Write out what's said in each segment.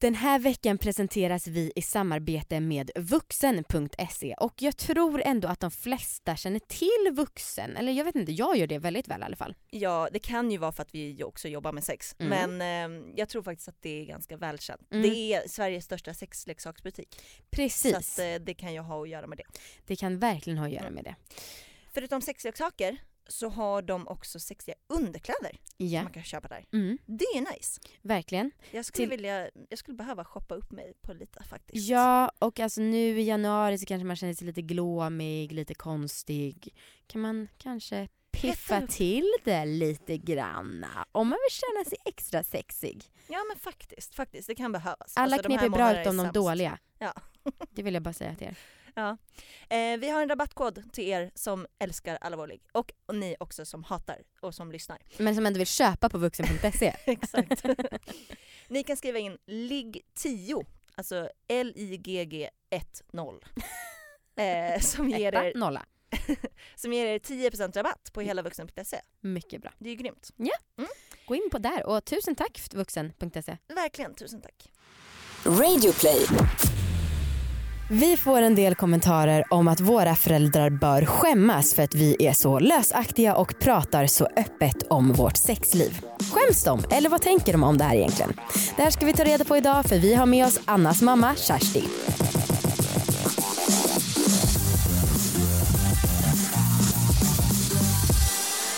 Den här veckan presenteras vi i samarbete med vuxen.se och jag tror ändå att de flesta känner till vuxen. Eller jag vet inte, jag gör det väldigt väl i alla fall. Ja det kan ju vara för att vi också jobbar med sex Mm. men eh, jag tror faktiskt att det är ganska välkänt. Mm. Det är Sveriges största sexleksaksbutik. Precis, Så att, eh, det kan ju ha att göra med det. det kan verkligen ha att göra med det. Förutom sexleksaker så har de också sexiga underkläder Ja, man kan köpa där. mm, Det är nice. verkligen. Jag skulle, Till- vilja, jag skulle behöva shoppa upp mig på lite faktiskt. Ja, och alltså nu i januari så kanske man känner sig lite glåmig, lite konstig. Kan man kanske piffa till det lite granna om man vill känna sig extra sexig. Ja men faktiskt, faktiskt det kan behövas. Alla Alltså, knep är bra utom de dåliga. Ja. Det vill jag bara säga till er. Ja. Eh, vi har en rabattkod till er som älskar allvarlig och ni också som hatar och som lyssnar. Men som ändå vill köpa på vuxen.se. Exakt. ni kan skriva in LIGG10, alltså L-I-G-G 1-0. Eh, som, ger er, nolla. som ger er 10% rabatt på hela vuxen.se. Mycket bra. Det är ju grymt. Gå in på där och tusen tack vuxen.se. Verkligen, tusen tack. Radioplay. Vi får en del kommentarer om att våra föräldrar bör skämmas för att vi är så lösaktiga och pratar så öppet om vårt sexliv. Skäms de? Eller vad tänker de om det här egentligen? Det här ska vi ta reda på idag för vi har med oss Annas mamma Kersti.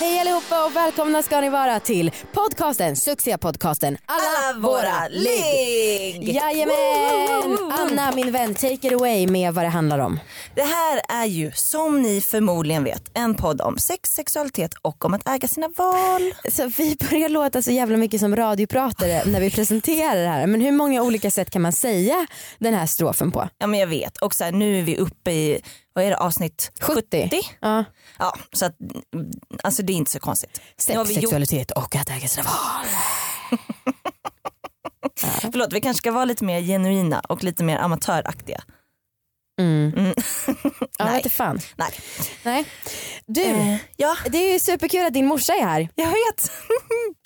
Hej allihopa och välkomna ska ni vara till podcasten, succépodcasten Alla, våra ligg. Jajamän! Anna min vän, take it away med vad det handlar om. Det här är ju som ni förmodligen vet en podd om sex, sexualitet och om att äga sina val. Så vi börjar låta så jävla mycket som radiopratare när vi presenterar det här. Men hur många olika sätt kan man säga den här strofen på? Ja men jag vet och så här, nu är vi uppe i, vad är det avsnitt 70. Ja. Ja så att, alltså det är inte så konstigt. Sex, vi gjort, sexualitet och att äga sina val. förlåt vi kanske ska vara lite mer genuina och lite mer amatöraktiga. Mm. Mm. Ja, Nej. fan. Nej. Nej. Du, Eh, ja det är ju superkul att din morsa är här. jag vet.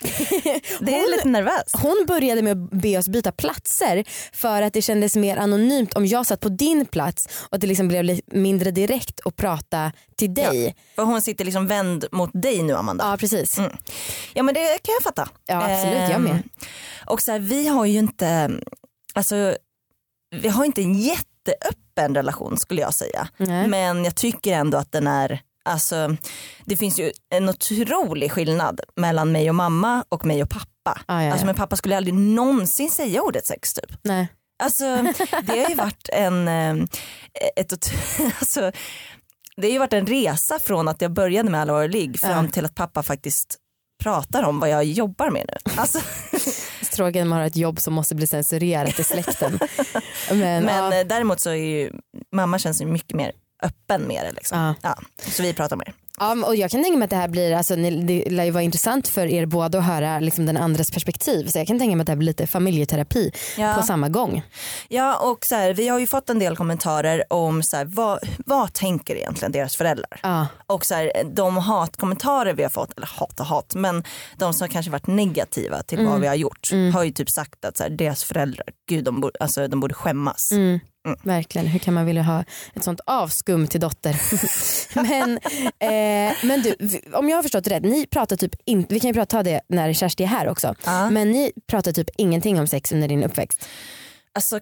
det är Hon- lite nervöst. Hon började med att be oss byta platser för att det kändes mer anonymt om jag satt på din plats och att det liksom blev lite mindre direkt att prata till dig. För hon sitter liksom vänd mot dig nu Amanda. Ja, precis. Mm. Ja men det kan jag fatta. Ja absolut, jag med. Ehm, Och så här, vi har ju inte, alltså vi har inte en jätteöppen relation skulle jag säga. Nej. Men jag tycker ändå att den är, alltså det finns ju en otrolig skillnad mellan mig och mamma och mig och pappa. Ja, ja. Alltså min pappa skulle aldrig någonsin säga ordet sex typ. Nej. Alltså det har ju varit en, eh, ett, alltså, det har ju varit en resa från att jag började med allvar och ligg fram till att pappa faktiskt pratar om vad jag jobbar med nu. Alltså, Tråkigt när man har ett jobb som måste bli censurerat i släkten. Men, men ja, eh, däremot så är ju mamma känns ju mycket mer öppen med det liksom. Ja, så vi pratar mer. Ja, och jag kan tänka mig att det här blir, alltså, det lär ju vara intressant för er båda att höra liksom, den andres perspektiv. Så jag kan tänka mig att det här blir lite familjeterapi Ja. på samma gång. Ja och så här, vi har ju fått en del kommentarer om så här, vad, vad tänker egentligen deras föräldrar? Ja, Och så här, de hatkommentarer vi har fått, eller hat och hat, men de som kanske varit negativa till Mm. vad vi har gjort har ju typ sagt att så här, deras föräldrar, gud de borde, alltså, de borde skämmas. mm, verkligen. Hur kan man vilja ha ett sånt avskum till dotter? men, eh, men du, om jag har förstått det rätt, ni pratar typ inte, vi kan ju prata ta det när Kersti är här också, Ja. men ni pratar typ ingenting om sex under din uppväxt. Alltså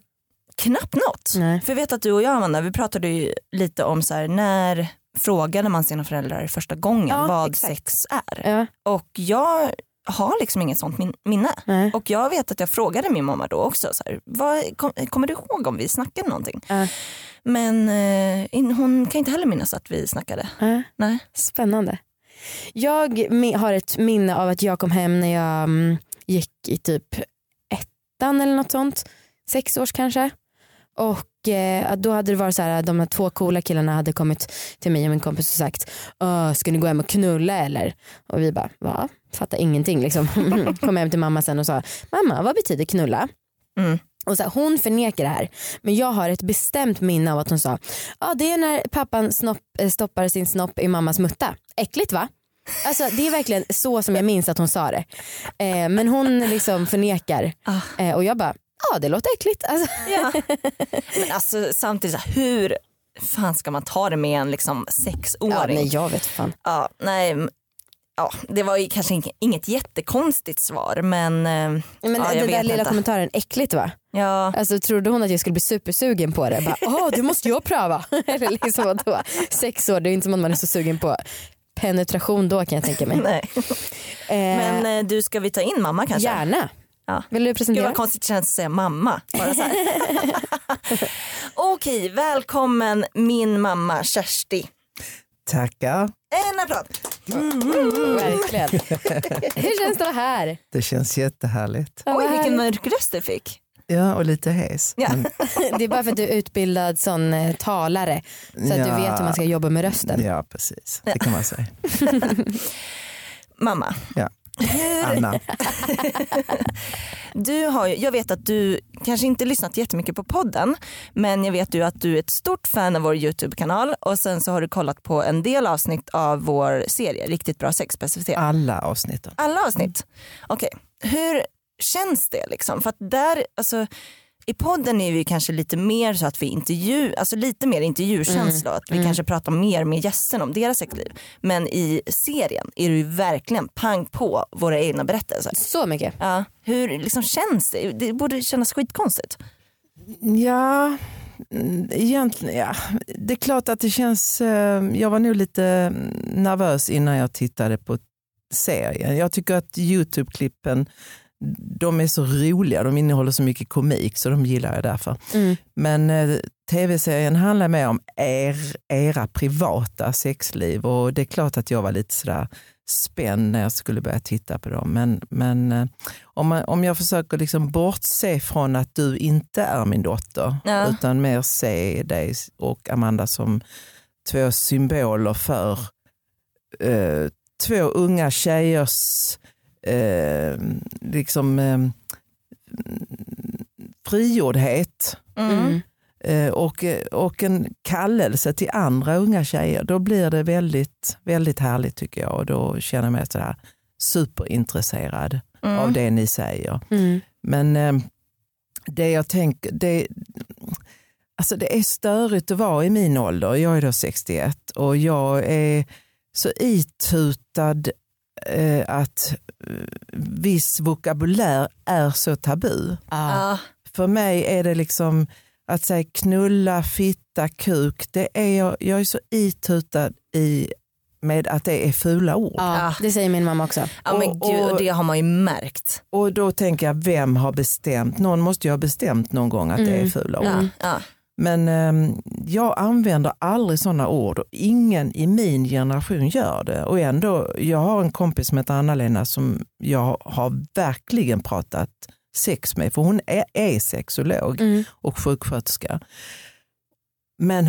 knappt något. Nej. För jag vet att du och jag Amanda, vi pratade ju lite om så här, när frågade man sina föräldrar första gången Ja, vad exakt. sex är? Ja, Och jag har liksom inget sånt min- minne. nej. Och jag vet att jag frågade min mamma då också, så här, vad, kom, kommer du ihåg om vi snackade någonting? Ja. Men eh, hon kan inte heller minnas att vi snackade. Ja. Nej. Spännande. Jag har ett minne av att jag kom hem när jag mm, gick i typ ettan eller något sånt. Sex års kanske. Och eh, då hade det varit så här, de här två coola killarna hade kommit till mig och min kompis och sagt "Åh, ska ni gå hem och knulla eller? Och vi bara va? Fattar ingenting liksom. kom hem till mamma sen och sa mamma vad betyder knulla? Mm. Och så här, hon förnekar det här men jag har ett bestämt minne av att hon sa ja det är när pappan snopp, eh, stoppar sin snopp i mammas mutta. Äckligt va? Alltså det är verkligen så som jag minns att hon sa det. Eh, men hon liksom förnekar Ah. eh, och jag bara ja det låter äckligt. Alltså, Ja. Men alltså samtidigt, hur fan ska man ta det med en liksom ja, sexåring? nej jag vet fan. Ja, nej, ja, det var kanske ing- inget jättekonstigt svar men, eh, Men ja, den där lilla inte. kommentaren, äckligt va? Ja, Alltså trodde hon att jag skulle bli supersugen på det? Bara, Åh, det måste jag pröva. Eller liksom vadå? Sex år, det är inte som att man är så sugen på penetration då kan jag tänka mig. nej. Eh, Men eh, du ska vi ta in mamma kanske? gärna. Ja. Vill du Gud presentera? vad konstigt det känns att säga mamma. Bara så här. Okej, välkommen min mamma Kersti. Tackar. En applåd. Verkligen. Hur känns det att vara här? Det känns jättehärligt. Oj vilken mörk röst du fick. Ja, och lite hes. Ja. Men, Det är bara för att du är utbildad sån eh, talare så att du Ja. vet hur man ska jobba med rösten. ja, precis. Det kan man säga. Mamma, Ja. Anna. du har, jag vet att du kanske inte lyssnat jättemycket på podden men jag vet ju att du är ett stort fan av vår YouTube-kanal och sen så har du kollat på en del avsnitt av vår serie Riktigt bra sex. Alla avsnitten. Alla avsnitt? Okej, hur känns det liksom? För att där, alltså i podden är vi kanske lite mer så att vi intervju, alltså lite mer intervjukänsla att vi kanske pratar mer med gästerna om deras sexliv. Men i serien är det ju verkligen pang på våra egna berättelser. Så mycket. Ja, hur liksom känns det? Det borde kännas skitkonstigt. Ja, mm, egentligen ja. Det är klart att det känns, eh, jag var nog lite nervös innan jag tittade på serien. Jag tycker att Youtube-klippen, de är så roliga, de innehåller så mycket komik så de gillar jag därför. Mm. Men eh, tv-serien handlar mer om er, era privata sexliv och det är klart att jag var lite sådär spänd när jag skulle börja titta på dem. Men, men eh, om, man, om jag försöker liksom bortse från att du inte är min dotter Ja. utan mer se dig och Amanda som två symboler för eh, två unga tjejers eh, liksom, eh, frigjordhet Mm. eh, och, och en kallelse till andra unga tjejer, då blir det väldigt, väldigt härligt tycker jag. Och då känner jag mig sådär superintresserad Mm. av det ni säger. Mm. Men eh, det jag tänker, det, alltså det är störigt att vara i min ålder. Jag är då 61 och jag är så itutad eh, att eh, viss vokabulär är så tabu. Ah. Ja, För mig är det liksom att säga knulla, fitta, kuk. Det är jag, jag är så itutad i med att det är fula ord. Ja, det säger min mamma också. ja men Och- gud, och det har man ju märkt. Och då tänker jag, vem har bestämt? Någon måste ju ha bestämt någon gång att det är Mm. fula ord. Ja, ja. Men ehm, jag använder aldrig sådana ord och ingen i min generation gör det. Och ändå, jag har en kompis som heter Anna-Lena som jag har verkligen pratat sex med, för hon är, är sexolog Mm. och sjuksköterska. Men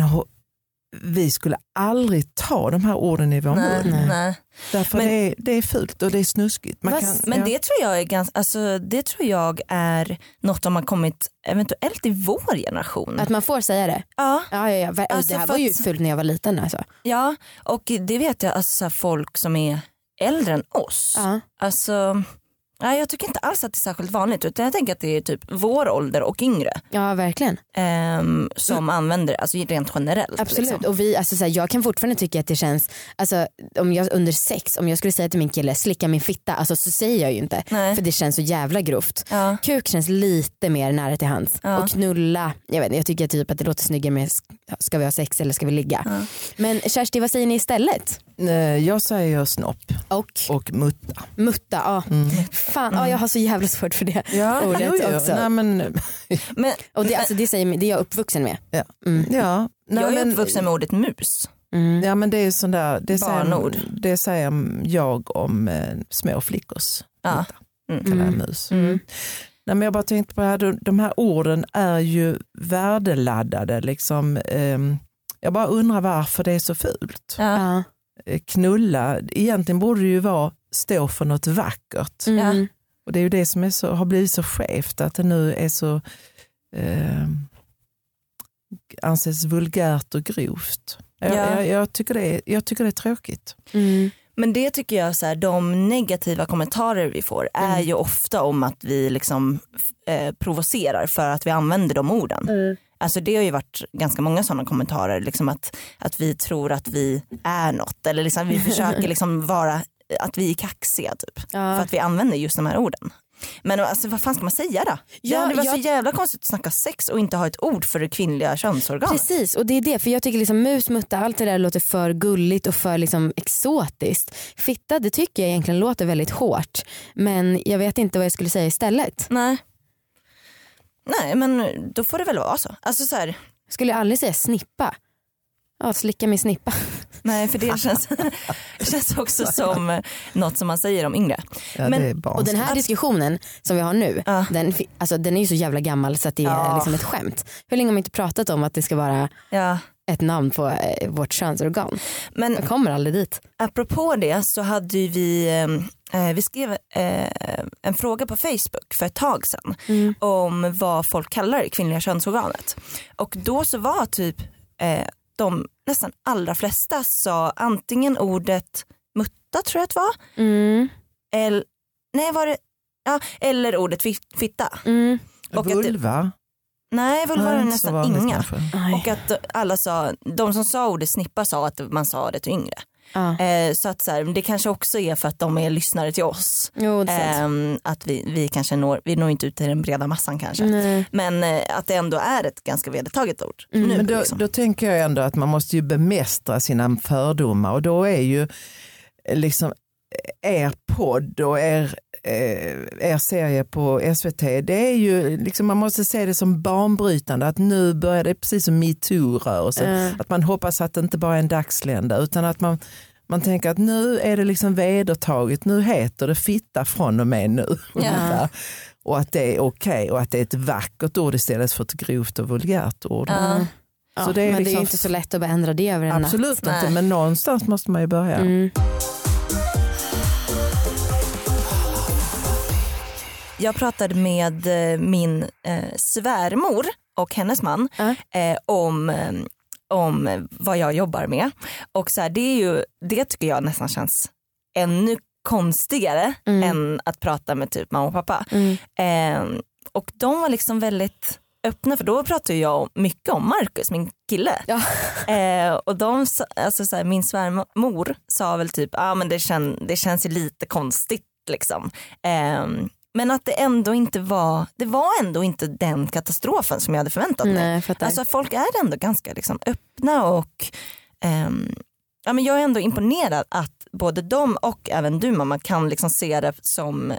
vi skulle aldrig ta de här orden i vår Nej, mun. Nej. nej. Därför Men- det, är, det är fult och det är snuskigt. Kan, Men ja. det tror jag är ganska, alltså, det tror jag är något som har kommit eventuellt i vår generation. Att man får säga det. Ja, Ja, ja, ja. Alltså, det här var ju att- fult när jag var liten. Alltså. ja, och det vet jag, alltså, folk som är äldre än oss. Ja. Alltså, nej, jag tycker inte alls att det är särskilt vanligt utan jag tänker att det är typ vår ålder och yngre ja, verkligen. ehm, som använder det, alltså rent generellt. Absolut. Liksom. Och vi, alltså, så här, jag kan fortfarande tycka att det känns, alltså, om jag under sex, om jag skulle säga till min kille slicka min fitta, alltså, så säger jag ju inte. Nej. För det känns så jävla grovt. Ja. Kuk känns lite mer nära till hands. Ja. Och knulla, jag, vet, jag tycker typ att det låter snyggare med ska vi ha sex eller ska vi ligga. Ja. Men Kersti vad säger ni istället? Jag säger snopp Och och mutta. mutta, ja. Mm. Fan, ja, jag har så jävla svårt för det Ja, ordet jo, jo. också. Nej, men, Men Och det, alltså, det, säger, det är jag uppvuxen med. ja. Mm. Ja, nej, jag är men- uppvuxen med ordet mus. Mm. Ja men det är sån där, det Barnord. säger, det säger jag om eh, små flickors Ja. mutta, Mm. kallar Mm. mus. Nej, men jag bara tänkte på det här, de- här orden är ju värdeladdade. Liksom, ehm, jag bara undrar varför det är så fult. Ja. Eh, Knulla, egentligen borde det ju vara stå för något vackert. Mm. Och det är ju det som är så, har blivit så skevt, att det nu är så eh, anses vulgärt och grovt. Jag, Ja. jag, jag, tycker det är, jag tycker det är tråkigt. Mm. Men det tycker jag, så här, de negativa kommentarer vi får är Mm. ju ofta om att vi liksom eh, provocerar för att vi använder de orden. Mm. Alltså det har ju varit ganska många sådana kommentarer, liksom att, att vi tror att vi är något eller liksom vi försöker liksom vara, att vi är kaxiga typ. För Ja. att vi använder just de här orden. Men alltså, vad fan ska man säga då? Ja, det var så jag- jävla konstigt att snacka sex och inte ha ett ord för det kvinnliga könsorganet. Precis och det är det för jag tycker liksom mus, mutta, allt det där låter för gulligt och för liksom exotiskt. Fitta det tycker jag egentligen låter väldigt hårt men jag vet inte vad jag skulle säga istället. Nej. Nej men då får det väl vara så. Alltså så här, Skulle jag aldrig säga snippa. Ja, slicka min snippa. nej för det känns, det känns också som eh, något som man säger om yngre. Ja, Men- det är Och den här diskussionen som vi har nu, Ja. den, alltså, den är ju så jävla gammal så att det är Ja. liksom ett skämt. Hur länge har man inte pratat om att det ska vara Ja. ett namn på eh, vårt könsorgan? Men Jag kommer aldrig dit. apropå det så hade ju vi, eh, vi skrev eh, en fråga på Facebook för ett tag sedan Mm. om vad folk kallar det kvinnliga könsorganet. Och då så var typ eh, de nästan allra flesta sa antingen ordet mutta tror jag att det var, Mm. eller, nej var det, ja, eller ordet fit- fitta. Mm. och att det- Vulva? Nej vulva var det nästan inga. kanske. Och att alla sa, de som sa ordet snippa sa att man sa det till yngre. Ja. Eh, så att så här, det kanske också är för att de är lyssnare till oss. Jo. Ehm, att vi, vi kanske når, vi når inte ut till den breda massan kanske. Nej. Men eh, att det ändå är ett ganska vedertaget ord. Mm. Nu, Men då, liksom. då tänker jag ändå att man måste ju bemästra sina fördomar och då är ju eh, liksom er podd och er, eh, er serie på SVT, det är ju liksom, man måste se det som banbrytande att nu börjar det precis som metoo-rörelsen, Mm. att man hoppas att det inte bara är en dagslända utan att man man tänker att nu är det liksom vedertaget, nu heter det fitta från och med nu. ungefär. Och att det är okej och att det är ett vackert ord istället för ett grovt och vulgärt ord. Ja. Ja, Så det är men det är liksom- ju inte så lätt att ändra det över en natt. Absolut inte, Nej. men någonstans måste man ju börja. Mm. Jag pratade med eh, min eh, svärmor och hennes man eh, om, om vad jag jobbar med. Och så här, det, är ju, det tycker jag nästan känns ännu konstigare Mm. än att prata med typ mamma och pappa. Mm. Eh, och de var liksom väldigt öppna för då pratade jag mycket om Marcus, min kille. Ja. Eh, och de, alltså så här, min svärmor sa väl typ, ah, men det, kän, det känns ju lite konstigt liksom. Eh, men att det ändå inte var, det var ändå inte den katastrofen som jag hade förväntat mig. Nej. Alltså folk är ändå ganska liksom öppna och ehm, ja, men jag är ändå imponerad att både de och även du mamma kan liksom se det som, eh,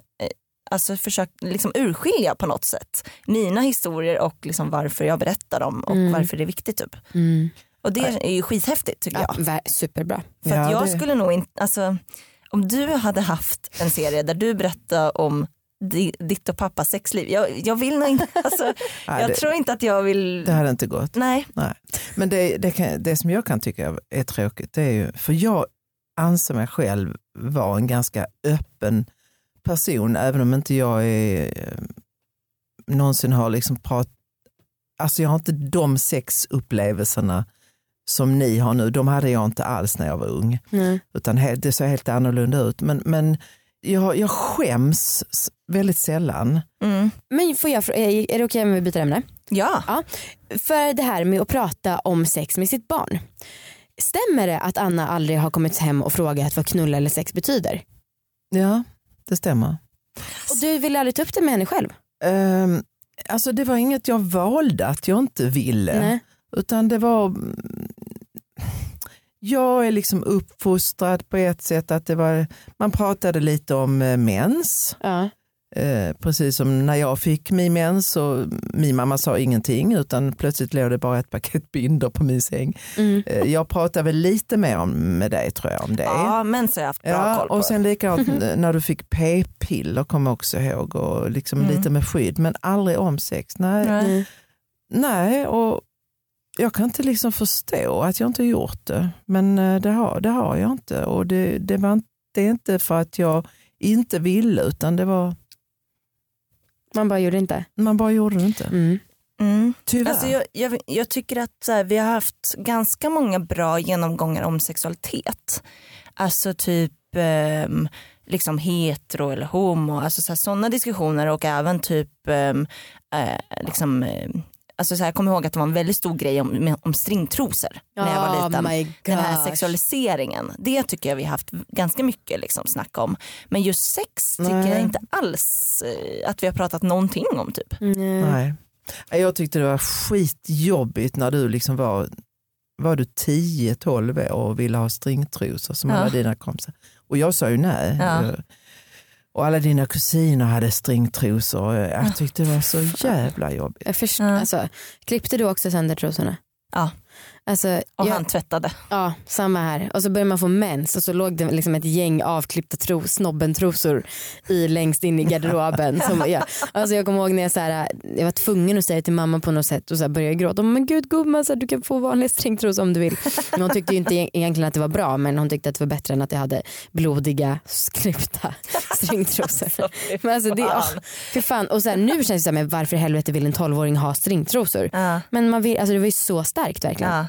alltså försök liksom urskilja på något sätt mina historier och liksom varför jag berättar dem och Mm. varför det är viktigt. Typ. mm. Och det är ju skithäftigt tycker ja, jag. superbra. För Ja, jag det- skulle nog inte, alltså om du hade haft en serie där du berättar om ditt och pappas sexliv, jag, jag vill nog inte, alltså, Nej, jag det, tror inte att jag vill, det hade inte gått. nej. Nej. Men det, det, kan, det som jag kan tycka är tråkigt, det är ju, för jag anser mig själv vara en ganska öppen person, även om inte jag är, eh, någonsin har liksom pratat, alltså jag har inte de sexupplevelserna som ni har nu, de hade jag inte alls när jag var ung. Nej. utan det ser helt annorlunda ut. Men, men jag, jag skäms väldigt sällan. Mm. Men får jag, är det okej om vi byter ämne? Ja. För det här med att prata om sex med sitt barn. Stämmer det att Anna aldrig har kommit hem och frågat vad knulla eller sex betyder? Ja, det stämmer. Och du ville aldrig ta upp det med henne själv? Um, alltså det var inget jag valde att jag inte ville. Nej. Utan det var... Jag är liksom uppfostrad på ett sätt att det var, man pratade lite om eh, mens. Ja. Eh, precis som när jag fick min mens och min mamma sa ingenting utan plötsligt låg det bara ett paket binder på min säng. Mm. Eh, jag pratade väl lite mer om, med dig tror jag om det. Ja, men så har jag haft bra Ja, koll på. och sen likadant när du fick p-piller kommer jag också ihåg och liksom Mm. lite med skydd men aldrig om sex. Nej, Nej. Mm. nej och jag kan inte liksom förstå att jag inte har gjort det men eh, det har, det har jag inte och det, det, var inte, det är inte för att jag inte ville utan det var, Man bara gjorde inte. man bara gjorde det inte. Mm. Mm. Tyvärr. Alltså jag, jag, jag tycker att här, vi har haft ganska många bra genomgångar om sexualitet. Alltså typ ehm, liksom hetero eller homo, alltså sådana diskussioner och även typ ehm, eh, liksom eh, Alltså så här, jag kommer ihåg att det var en väldigt stor grej om, om stringtrosor när jag var Oh liten. my Den här sexualiseringen, det tycker jag vi har haft ganska mycket liksom, snack om. Men just sex tycker Nej. jag inte alls eh, att vi har pratat någonting om typ. Mm. Nej. Jag tyckte det var skitjobbigt när du liksom var, var du 10-12 år och ville ha stringtrosor som Ja. alla dina kompisar. Och jag sa ju nej. Ja. Och alla dina kusiner hade stringtrosor. Jag tyckte det var så jävla jobbigt. Jag först, Ja. alltså, klippte du också sönder trosorna? Ja. Alltså, Och jag, han tvättade. Ja, samma här. Och så började man få mens och så låg det liksom ett gäng avklippta tro, snobbentrosor i, längst in i garderoben. Som, ja. alltså jag kommer ihåg när jag, så här, jag var tvungen att säga till mamma på något sätt och så här började jag gråta. Men gud gumman, så här, du kan få vanliga stringtrosor om du vill. Men hon tyckte ju inte egentligen att det var bra men hon tyckte att det var bättre än att jag hade blodiga klippta stringtrosor. Men alltså det, åh, fy fan. Och så här, nu känns det men varför i helvete vill en 12-åring ha stringtrosor? Ja. Men man vill, alltså det var ju så starkt verkligen. Ja.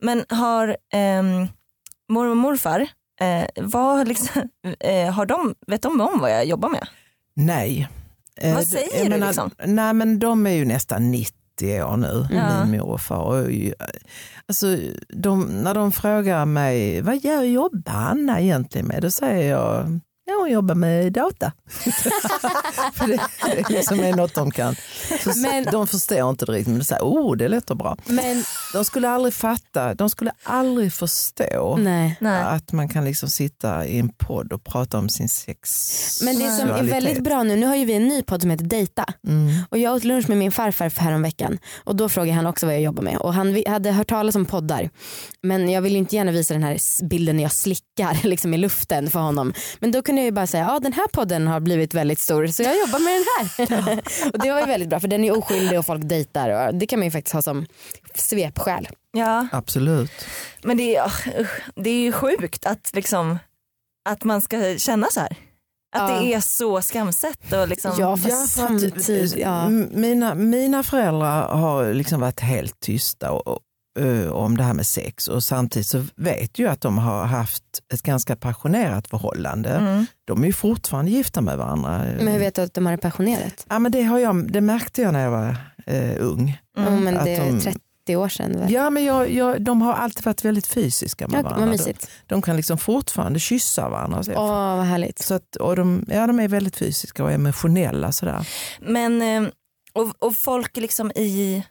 Men har ehm, mormor och morfar, eh, vad liksom, eh, har de, vet de om vad jag jobbar med? Nej. Eh, Vad säger du menar, liksom? Nej men de är ju nästan 90 år nu, Ja. min mor och far. Ju- alltså, de, när de frågar mig, vad gör jobbar Anna egentligen med? Då säger jag, ja hon jobbar med data. För det, det liksom är något de kan. Så, Men- de förstår inte det riktigt men de säger, oh det låter bra. Men De skulle aldrig fatta, de skulle aldrig förstå nej. Nej. att man kan liksom sitta i en podd och prata om sin sex. Men det som är väldigt bra nu, nu har ju vi en ny podd som heter Dejta Mm. och jag åt lunch med min farfar för häromveckan och då frågade han också vad jag jobbar med och han hade hört talas om poddar men jag vill ju inte gärna visa den här bilden när jag slickar liksom i luften för honom men då kunde jag ju bara säga ja den här podden har blivit väldigt stor så jag jobbar med den här och det var ju väldigt bra för den är oskyldig och folk dejtar och det kan man ju faktiskt ha som svepskäl. Ja, Absolut. men det är, det är ju sjukt att, liksom, att man ska känna så här. Att Ja. det är så skamset och liksom, Ja Ja, att, samtidigt, ja. mina, mina föräldrar har liksom varit helt tysta och, om det här med sex och samtidigt så vet ju att de har haft ett ganska passionerat förhållande. Mm. De är ju fortfarande gifta med varandra. Men hur vet du att de har det passionerat? ja, men det, har jag, det märkte jag när jag var eh, ung. Ja, men att det är de- 30 år sedan väl? Ja, men jag, jag, de har alltid varit väldigt fysiska med Ja, varandra. vad De, de kan liksom fortfarande kyssa varandra. Åh vad härligt. Så att, och de, ja, de är väldigt fysiska och emotionella. Sådär. Men eh, och, och folk liksom i,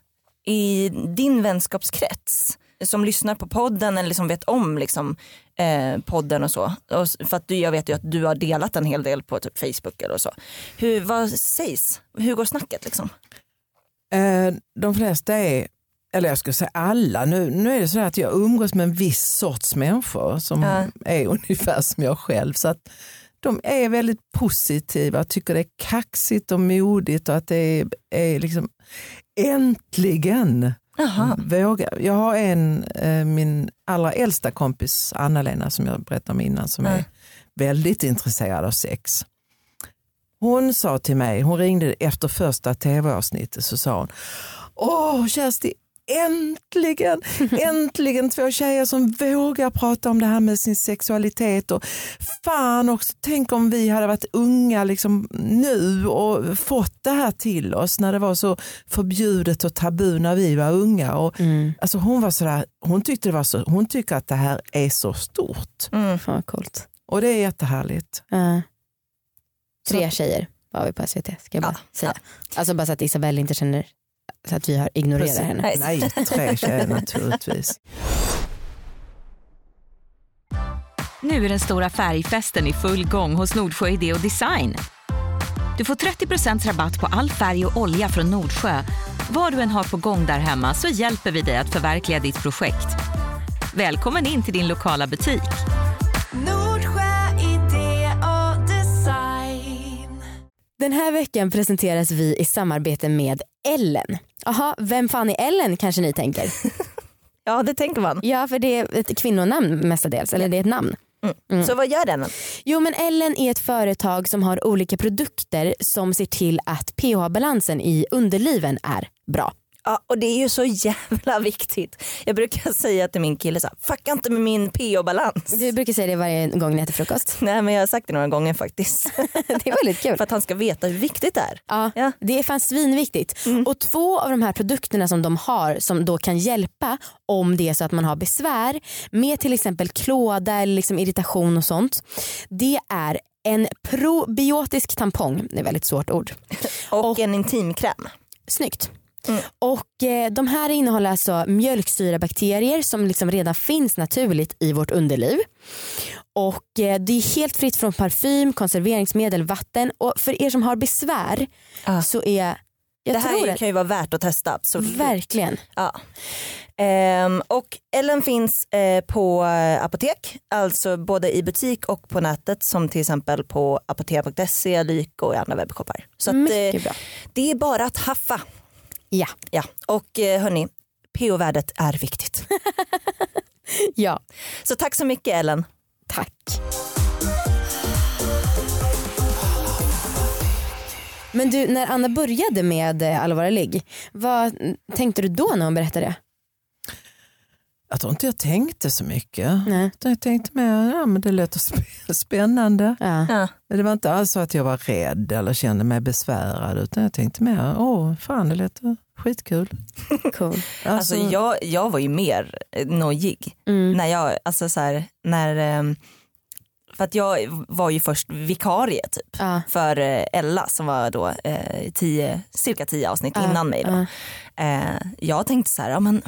i din vänskapskrets som lyssnar på podden eller som vet om liksom, eh, podden och så. Och, för att du, jag vet ju att du har delat en hel del på typ Facebook eller så. Hur, vad sägs? Hur går snacket liksom? Eh, de flesta är, eller jag skulle säga alla, nu, nu är det så att jag umgås med en viss sorts människor som Ja. är ungefär som jag själv. Så att de är väldigt positiva, tycker det är kaxigt och modigt och att det är, är liksom äntligen Jaha. våga. Jag har en, eh, min allra äldsta kompis Anna-Lena som jag berättade om innan som Ja. är väldigt intresserad av sex. Hon sa till mig, hon ringde efter första tv-avsnittet så sa hon, åh Kersti äntligen, äntligen två tjejer som vågar prata om det här med sin sexualitet och fan också, tänk om vi hade varit unga liksom nu och fått det här till oss när det var så förbjudet och tabu när vi var unga. Och, Mm. alltså hon, var sådär, hon, tyckte det var så, hon tycker att det här är så stort Mm. Fan coolt. och det är jättehärligt. Ja. tre tjejer var vi på SVT ska jag bara säga. Alltså bara så att Isabelle inte känner så att vi har ignorerat Precis. henne. Nej. Tre tjejer naturligtvis. Nu är den stora färgfesten i full gång hos Nordsjö Idé och Design. Du får 30% rabatt på all färg och olja från Nordsjö. Vad du än har på gång där hemma så hjälper vi dig att förverkliga ditt projekt. Välkommen in till din lokala butik. Nordsjö idé och design. Den här veckan presenteras vi i samarbete med Ellen. Jaha, vem fan är Ellen kanske ni tänker? Ja det tänker man. Ja för det är ett kvinnonamn mestadels, eller det är ett namn. Så vad gör den? Jo men Ellen är ett företag som har olika produkter som ser till att pH-balansen i underliven är bra. Ja, och det är ju så jävla viktigt. Jag brukar säga till min kille så här, fucka inte med min pH-balans. Du brukar säga det varje gång ni äter frukost. Nej men jag har sagt det några gånger faktiskt. Det är väldigt kul. För att han ska veta hur viktigt det är. Ja, Ja. Det är fan svinviktigt. Och två av de här produkterna som de har som då kan hjälpa om det är så att man har besvär med till exempel klåda eller liksom irritation och sånt. Det är en probiotisk tampong, det är ett väldigt svårt ord. Och, Och- en intimkräm. Snyggt. Och eh, De här innehåller alltså mjölksyrabakterier som liksom redan finns naturligt i vårt underliv. Och eh, Det är helt fritt från parfym, konserveringsmedel, vatten och för er som har besvär Ja. så är det här att, kan ju vara värt att testa. Absolut. verkligen. Ja. Ehm, och Ellen finns eh, på apotek, alltså både i butik och på nätet som till exempel på apotek.se, Lyko och andra webbshoppar. Så att, eh, bra. det är bara att haffa. Ja. Ja. Och eh, hörni, PO-värdet är viktigt. ja, Så tack så mycket Ellen. tack. Men du, när Anna började med eh, Allvara ligg, vad tänkte du då när hon berättade det? Jag tror inte jag tänkte så mycket. Nej. Jag tänkte mer, ja men det sp- spännande. Ja. Ja. Det var inte alls så att jag var rädd eller kände mig besvärad utan jag tänkte mer, åh fan det låter skitkul. Cool. Alltså, jag, jag var ju mer nojig. Mm. När jag, alltså så här, när, ehm, för att jag var ju först vikarie typ. Ja. för eh, Ella som var då eh, tio, cirka tio avsnitt Ja, innan mig. Då. ja. Eh, jag tänkte så här, ja, men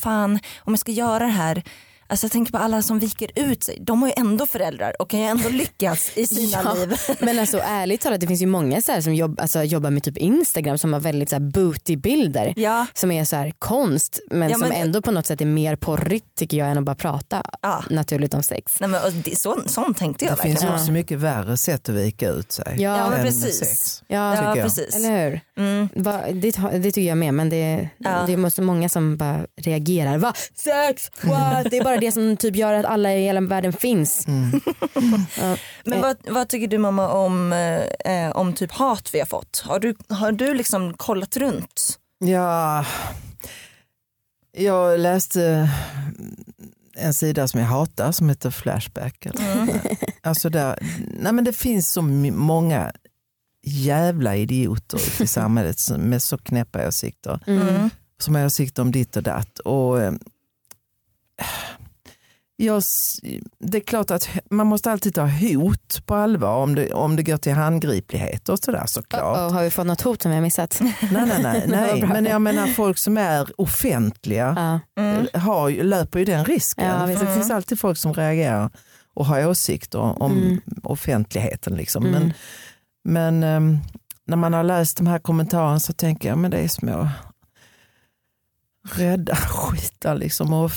fan om jag ska göra det här, alltså jag tänker på alla som viker ut sig, de har ju ändå föräldrar och kan ju ändå lyckas i sina Ja, liv. Men alltså ärligt talat det finns ju många så här som jobb, alltså, jobbar med typ Instagram som har väldigt så här booty-bilder. Ja, Som är så här konst men, Ja, som men- ändå på något sätt är mer porrigt tycker jag än att bara prata ja. naturligt om sex. Nej, men, och det, så, sånt tänkte jag Det finns verkligen. också mycket värre sätt att vika ut sig. Ja, än precis. sex. Ja, precis. eller hur? Mm. Va, det, det tycker jag med men det, Ja. det måste många som bara reagerar. Va? Sex? What? Det är bara det som typ gör att alla i hela världen finns. Mm. Ja. Men vad, vad tycker du mamma om, eh, om typ hat vi har fått? Har du, har du liksom kollat runt? Ja, jag läste en sida som jag hatar som heter Flashback. Alltså där, nej men det finns så många jävla idioter ute i samhället som- med så knäppa åsikter. Mm. Som har åsikter om ditt och datt. Och, eh, jag, det är klart att man måste alltid ta hot på allvar om det, om det går till handgriplighet och sådär såklart. Och har vi fått något hot som vi har missat? Nej, nej, nej, nej. men jag menar folk som är offentliga. Mm. har, löper ju den risken. Ja, det finns alltid folk som reagerar och har åsikter om Mm. offentligheten. Liksom. Mm. Men, men ehm, när man har läst de här kommentarerna så tänker jag men det är små rädda skitar liksom. Och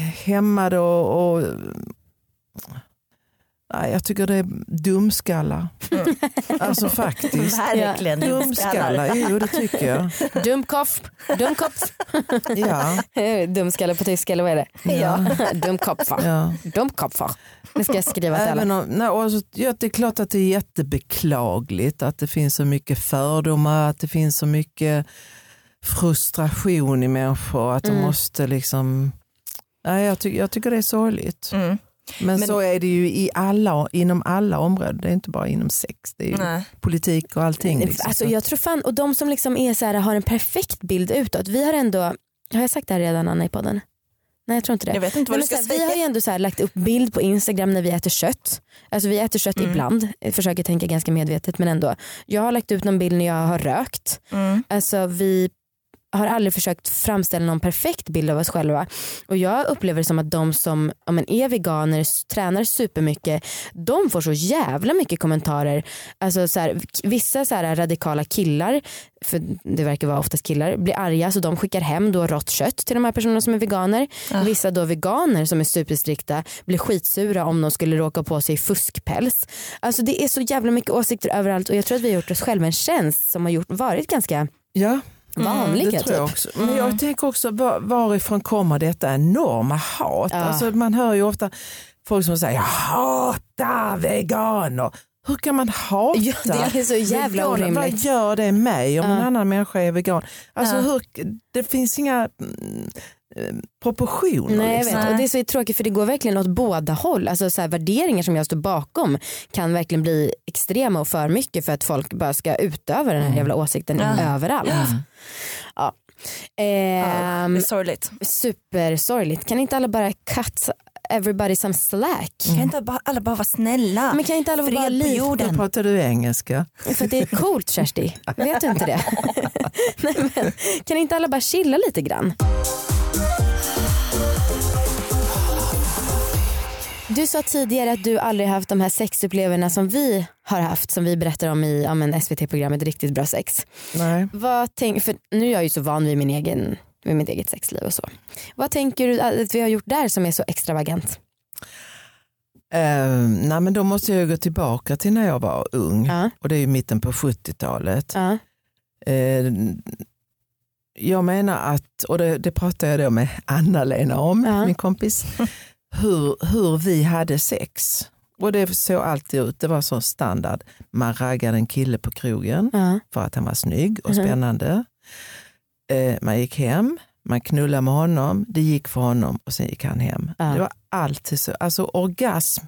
hämmade och, och nej, jag tycker det är dumskallar. Mm. Alltså faktiskt. Verkligen. Dumskallar, jo det tycker jag. Dumkopf, dumkopf, Ja, dumskalle på tyska eller vad är det? Ja. Dumkopfer, ja. dumkopfer. Nu ska jag skriva till. Även om, nej, och så, ja, det är klart att det är jättebeklagligt att det finns så mycket fördomar, att det finns så mycket frustration i människor, att Mm. de måste liksom... Nej, jag, ty, jag tycker det är sorgligt. Mm. Men, Men- så är det ju i alla, inom alla områden, det är inte bara inom sex, det är ju Nej. politik och allting. Liksom. Alltså, jag tror fan, och de som liksom är så här, har en perfekt bild utåt. Vi har ändå, har jag sagt det här redan Anna i podden? Nej jag tror inte det. Jag vet inte vad du men ska så här, vi har ju ändå så här, lagt upp bild på Instagram när vi äter kött. Alltså vi äter kött Mm. ibland, jag försöker tänka ganska medvetet men ändå. Jag har lagt ut någon bild när jag har rökt. Mm. Alltså vi har aldrig försökt framställa någon perfekt bild av oss själva. Och jag upplever det som att de som ja, men är veganer, tränar supermycket, de får så jävla mycket kommentarer. Alltså så här, vissa så här radikala killar, för det verkar vara oftast killar, blir arga så de skickar hem då rått kött till de här personerna som är veganer. Ah. Vissa då veganer som är superstrikta blir skitsura om de skulle råka på sig fuskpäls. Alltså det är så jävla mycket åsikter överallt och jag tror att vi har gjort oss själva en tjänst som har gjort, varit ganska Ja, vanliga. det tror jag typ. också. Men jag tänker också var, varifrån kommer detta enorma hat? Ja. Alltså, man hör ju ofta folk som säger jag hatar veganer. Hur kan man hata? Ja, det är så jävla veganer? Vad gör det mig om en Ja. annan människa är vegan? Alltså, Ja. hur, det finns inga mm, proportioner. Nej, liksom. vet. Och det är så tråkigt för det går verkligen åt båda håll. Alltså så här, värderingar som jag står bakom kan verkligen bli extrema och för mycket för att folk bara ska utöva den här jävla åsikten Ja. överallt. Ja. Ja, Ehm, det är sorgligt. supersorgligt. Kan inte alla bara cut everybody some slack? Kan inte alla bara vara snälla? Men kan inte alla Fred vara jorden. Nu pratar du engelska. För att det är coolt Kersti. Vet du inte det? Nej, men, kan inte alla bara chilla lite grann? Du sa tidigare att du aldrig haft de här sexupplevelserna som vi har haft som vi berättar om i ja, SVT-programmet Riktigt bra sex. Nej. Vad tänk, för nu är jag ju så van vid, min egen, vid mitt eget sexliv och så. Vad tänker du att vi har gjort där som är så extravagant? Eh, nej, men då måste jag gå tillbaka till när jag var ung. Ja. Och det är ju mitten på 70-talet. Ja. Eh, jag menar att, och det, det pratade jag då med Anna-Lena om, min kompis, hur, hur vi hade sex. Och det såg alltid ut, det var så standard. Man raggade en kille på krogen Ja. för att han var snygg och Mhm. spännande. Eh, man gick hem, man knullade med honom, det gick för honom och sen gick han hem. Ja. Det var alltid så. Alltså orgasm,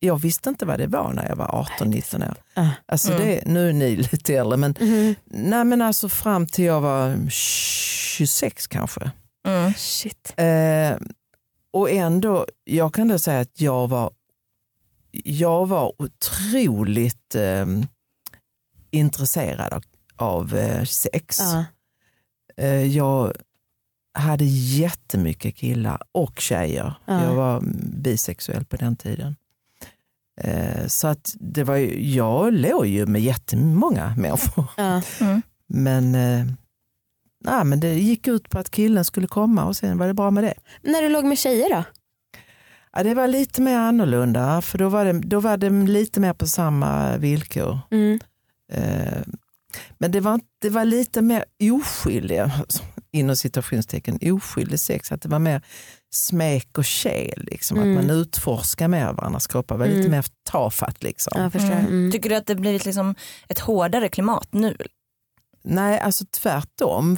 jag visste inte vad det var när jag var 18-19 år. Ja. Alltså Mm. det, nu är ni lite äldre men, Mhm. nej, men alltså fram till jag var 26 kanske. Mm. Shit. Eh, och ändå, jag kan då säga att jag var, jag var otroligt eh, intresserad av, av eh, sex. Ja. Eh, jag hade jättemycket killar och tjejer. Ja. Jag var bisexuell på den tiden. Eh, så att det var ju, jag låg ju med jättemånga människor. Ja. Men, eh, nej, men det gick ut på att killen skulle komma och sen var det bra med det. När du låg med tjejer då? Ja, det var lite mer annorlunda för då var det, då var det lite mer på samma villkor. Mm. Eh, men det var, det var lite mer oskyldig, inom citationstecken, oskyldig sex. Att det var mer smek och kel, liksom. Mm. att man utforskar mer varandras kroppar. Var lite Mm. mer tafatt. Liksom. Ja, jag förstår. Mm. Tycker du att det blivit liksom ett hårdare klimat nu? Nej, alltså tvärtom.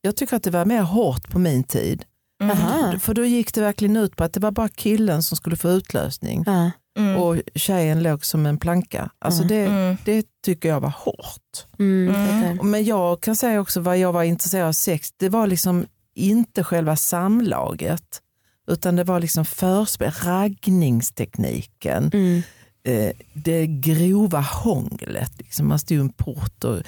Jag tycker att det var mer hårt på min tid. Mm. För då gick det verkligen ut på att det var bara killen som skulle få utlösning. Mm. och tjejen låg som en planka. Alltså Mm. det, Mm. det tycker jag var hårt. Mm. Mm. Men jag kan säga också vad jag var intresserad av sex, det var liksom inte själva samlaget utan det var liksom förspel, raggningstekniken, Mm. eh, det grova hånglet. Liksom man stod i en port och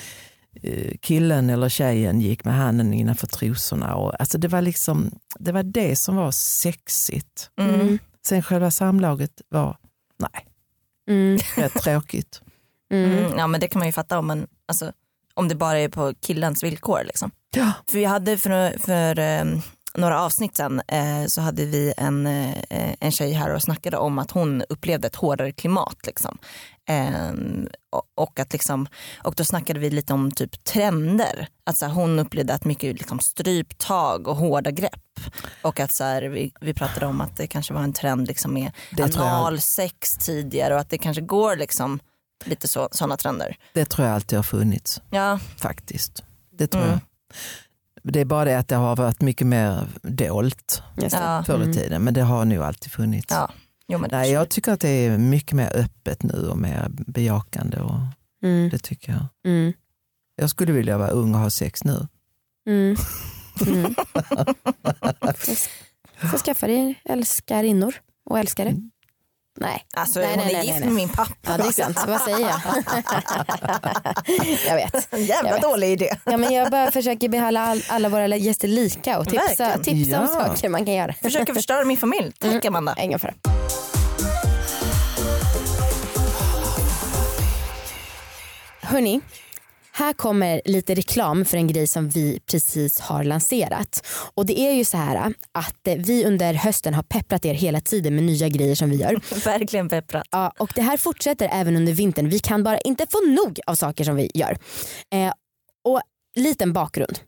killen eller tjejen gick med handen innanför trosorna. Och, alltså det, var liksom, det var det som var sexigt. Mm. Sen själva samlaget var, nej, Mm. rätt tråkigt. Mm. Mm. Ja men det kan man ju fatta om, man, alltså, om det bara är på killens villkor. Liksom. Ja. För vi hade för, för eh, några avsnitt sen eh, så hade vi en, eh, en tjej här och snackade om att hon upplevde ett hårdare klimat. Liksom. Eh, och, att liksom, och då snackade vi lite om typ trender. Att så här, hon upplevde att mycket liksom, stryptag och hårda grepp. Och att så här, vi, vi pratade om att det kanske var en trend liksom, med Det tror jag. analsex tidigare och att det kanske går liksom, lite så, sådana trender. Det tror jag alltid har funnits. Ja, faktiskt. Det tror Mm. jag. Det är bara det att det har varit mycket mer dolt. Ja. förr i Mm. tiden, men det har nog alltid funnits. ja. Jo, men Nej, jag tycker att det är mycket mer öppet nu och mer bejakande. Och Mm. det tycker jag. Mm. Jag skulle vilja vara ung och ha sex nu. Mm. Mm. Får skaffa dig älskarinnor och älskare. Mm. Nej, Alltså Nej, hon nej, är nej, gift med min pappa. ja, det är sant. Vad säger jag? jag vet. En jävla Jag vet. dålig idé. Ja, men jag bara försöker behandla all, alla våra gäster lika och tipsa, Verkligen. tipsa om Ja. saker man kan göra. Försöker förstöra min familj. Tack Mm. Amanda. Ingen fara. Hörni, här kommer lite reklam för en grej som vi precis har lanserat. Och det är ju så här att eh, vi under hösten har pepprat er hela tiden med nya grejer som vi gör. Verkligen pepprat. Ja, och det här fortsätter även under vintern. Vi kan bara inte få nog av saker som vi gör. Eh, och liten bakgrund.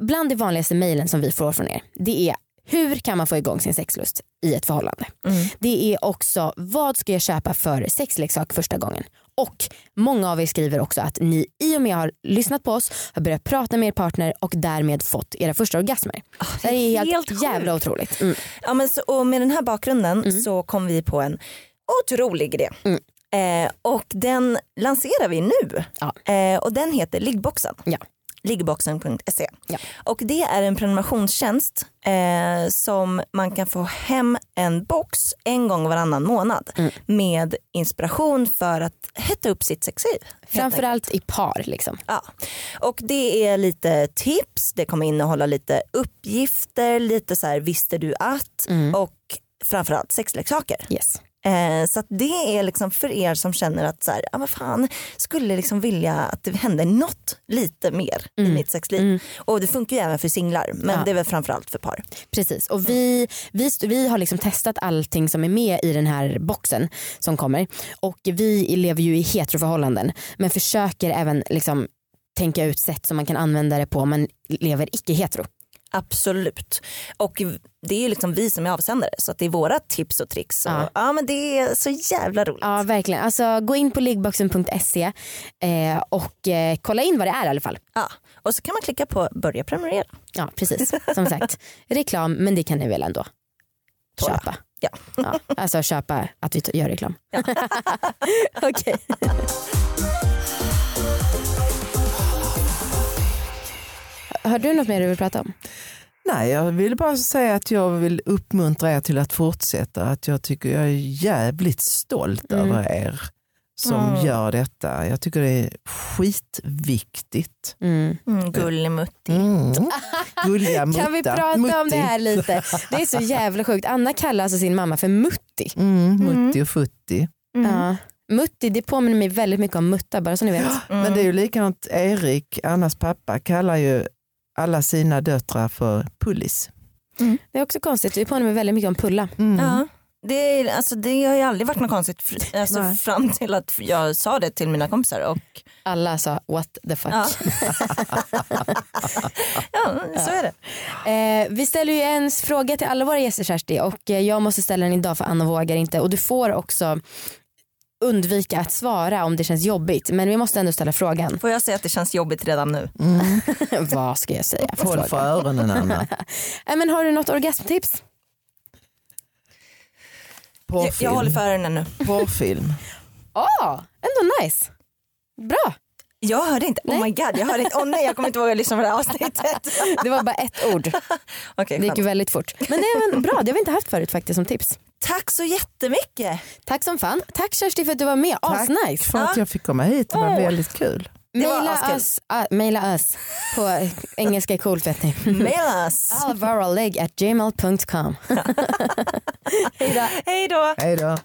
Bland de vanligaste mejlen som vi får från er det är hur kan man få igång sin sexlust i ett förhållande? Mm. Det är också vad ska jag köpa för sexleksak första gången? Och många av er skriver också att ni i och med att ha lyssnat på oss har börjat prata med er partner och därmed fått era första orgasmer. det här är helt, helt jävla otroligt. Mm. Ja, men så, och med den här bakgrunden så kom vi på en otrolig idé. Mm. Eh, och den lanserar vi nu. Ja. Eh, och den heter Liggboxen. Ja. Liggboxen.se. Ja. Och det är en prenumerationstjänst eh, som man kan få hem en box en gång varannan månad Mm. med inspiration för att hetta upp sitt sexliv. Framförallt i par. Liksom. Ja. Och det är lite tips, det kommer innehålla lite uppgifter, lite så här visste du att Mm. och framförallt sexleksaker. Yes. Eh, så det är liksom för er som känner att så här, ah, vad fan, skulle liksom vilja att det händer något lite mer i mitt sexliv. Och det funkar ju även för singlar men Mm. Ja. det är väl framförallt för par. Precis och vi, vi, vi har liksom testat allting som är med i den här boxen som kommer och vi lever ju i heteroförhållanden men försöker även liksom tänka ut sätt som man kan använda det på om man lever icke hetero. Absolut. Och det är liksom vi som är avsändare så att det är våra tips och tricks. Och, Ja. ja. men det är så jävla roligt. Ja verkligen, alltså gå in på liggboxen.se eh, och eh, kolla in vad det är i alla fall. Ja. Och så kan man klicka på börja prenumerera. Ja precis, som sagt reklam men det kan ni väl ändå Tåla. köpa. Ja. Ja, alltså köpa att vi gör reklam. Okej. Har du något mer du vill prata om? Nej, jag vill bara säga att jag vill uppmuntra er till att fortsätta. Att jag tycker jag är jävligt stolt Mm. över er som Mm. gör detta. Jag tycker det är skitviktigt. Mm. Mm, Gullimutti. Mm. Gulliga mutta. Kan vi prata om Mutti. det här lite? Det är så jävla sjukt. Anna kallar alltså sin mamma för Mutti. Mm, mutti och futti. Ja. Mutti det påminner mig väldigt mycket om mutta bara så ni vet. Men det är ju likadant, Erik, Annas pappa, kallar ju alla sina döttrar för Pullis. Det är också konstigt, det påminner väldigt mycket om Pulla. Mm. Ja. Det, är, alltså, det har ju aldrig varit något konstigt alltså, Nej. fram till att jag sa det till mina kompisar. Och, Alla sa what the fuck. ja. ja, så är det. Eh, vi ställer ju en fråga till alla våra gäster Kersti och eh, jag måste ställa den idag för Anna vågar inte och du får också undvika att svara om det känns jobbigt men vi måste ändå ställa frågan. Får jag säga att det känns jobbigt redan nu? Vad ska jag säga? för Håll för öronen Anna. Men har du något orgasmtips? Jag, jag håller för öronen nu. Porrfilm. Ja, ändå nice. Bra. Jag hörde inte. Oh my god, jag hörde inte. Åh nej, jag kommer inte våga lyssna på det här avsnittet. Det var bara ett ord. Okej, Det gick ju skönt. väldigt fort. Men det är väl bra, det har vi inte haft förut faktiskt som tips. Tack så jättemycket. Tack som fan. Tack Kersti för att du var med. Tack Asnice. för att jag fick komma hit, det var Åh. väldigt kul. Var Maila oss, ah, maila oss på engelska är coolt vet ni. Maila oss. alvaraleg at gmail.com. Hej då. Hej då.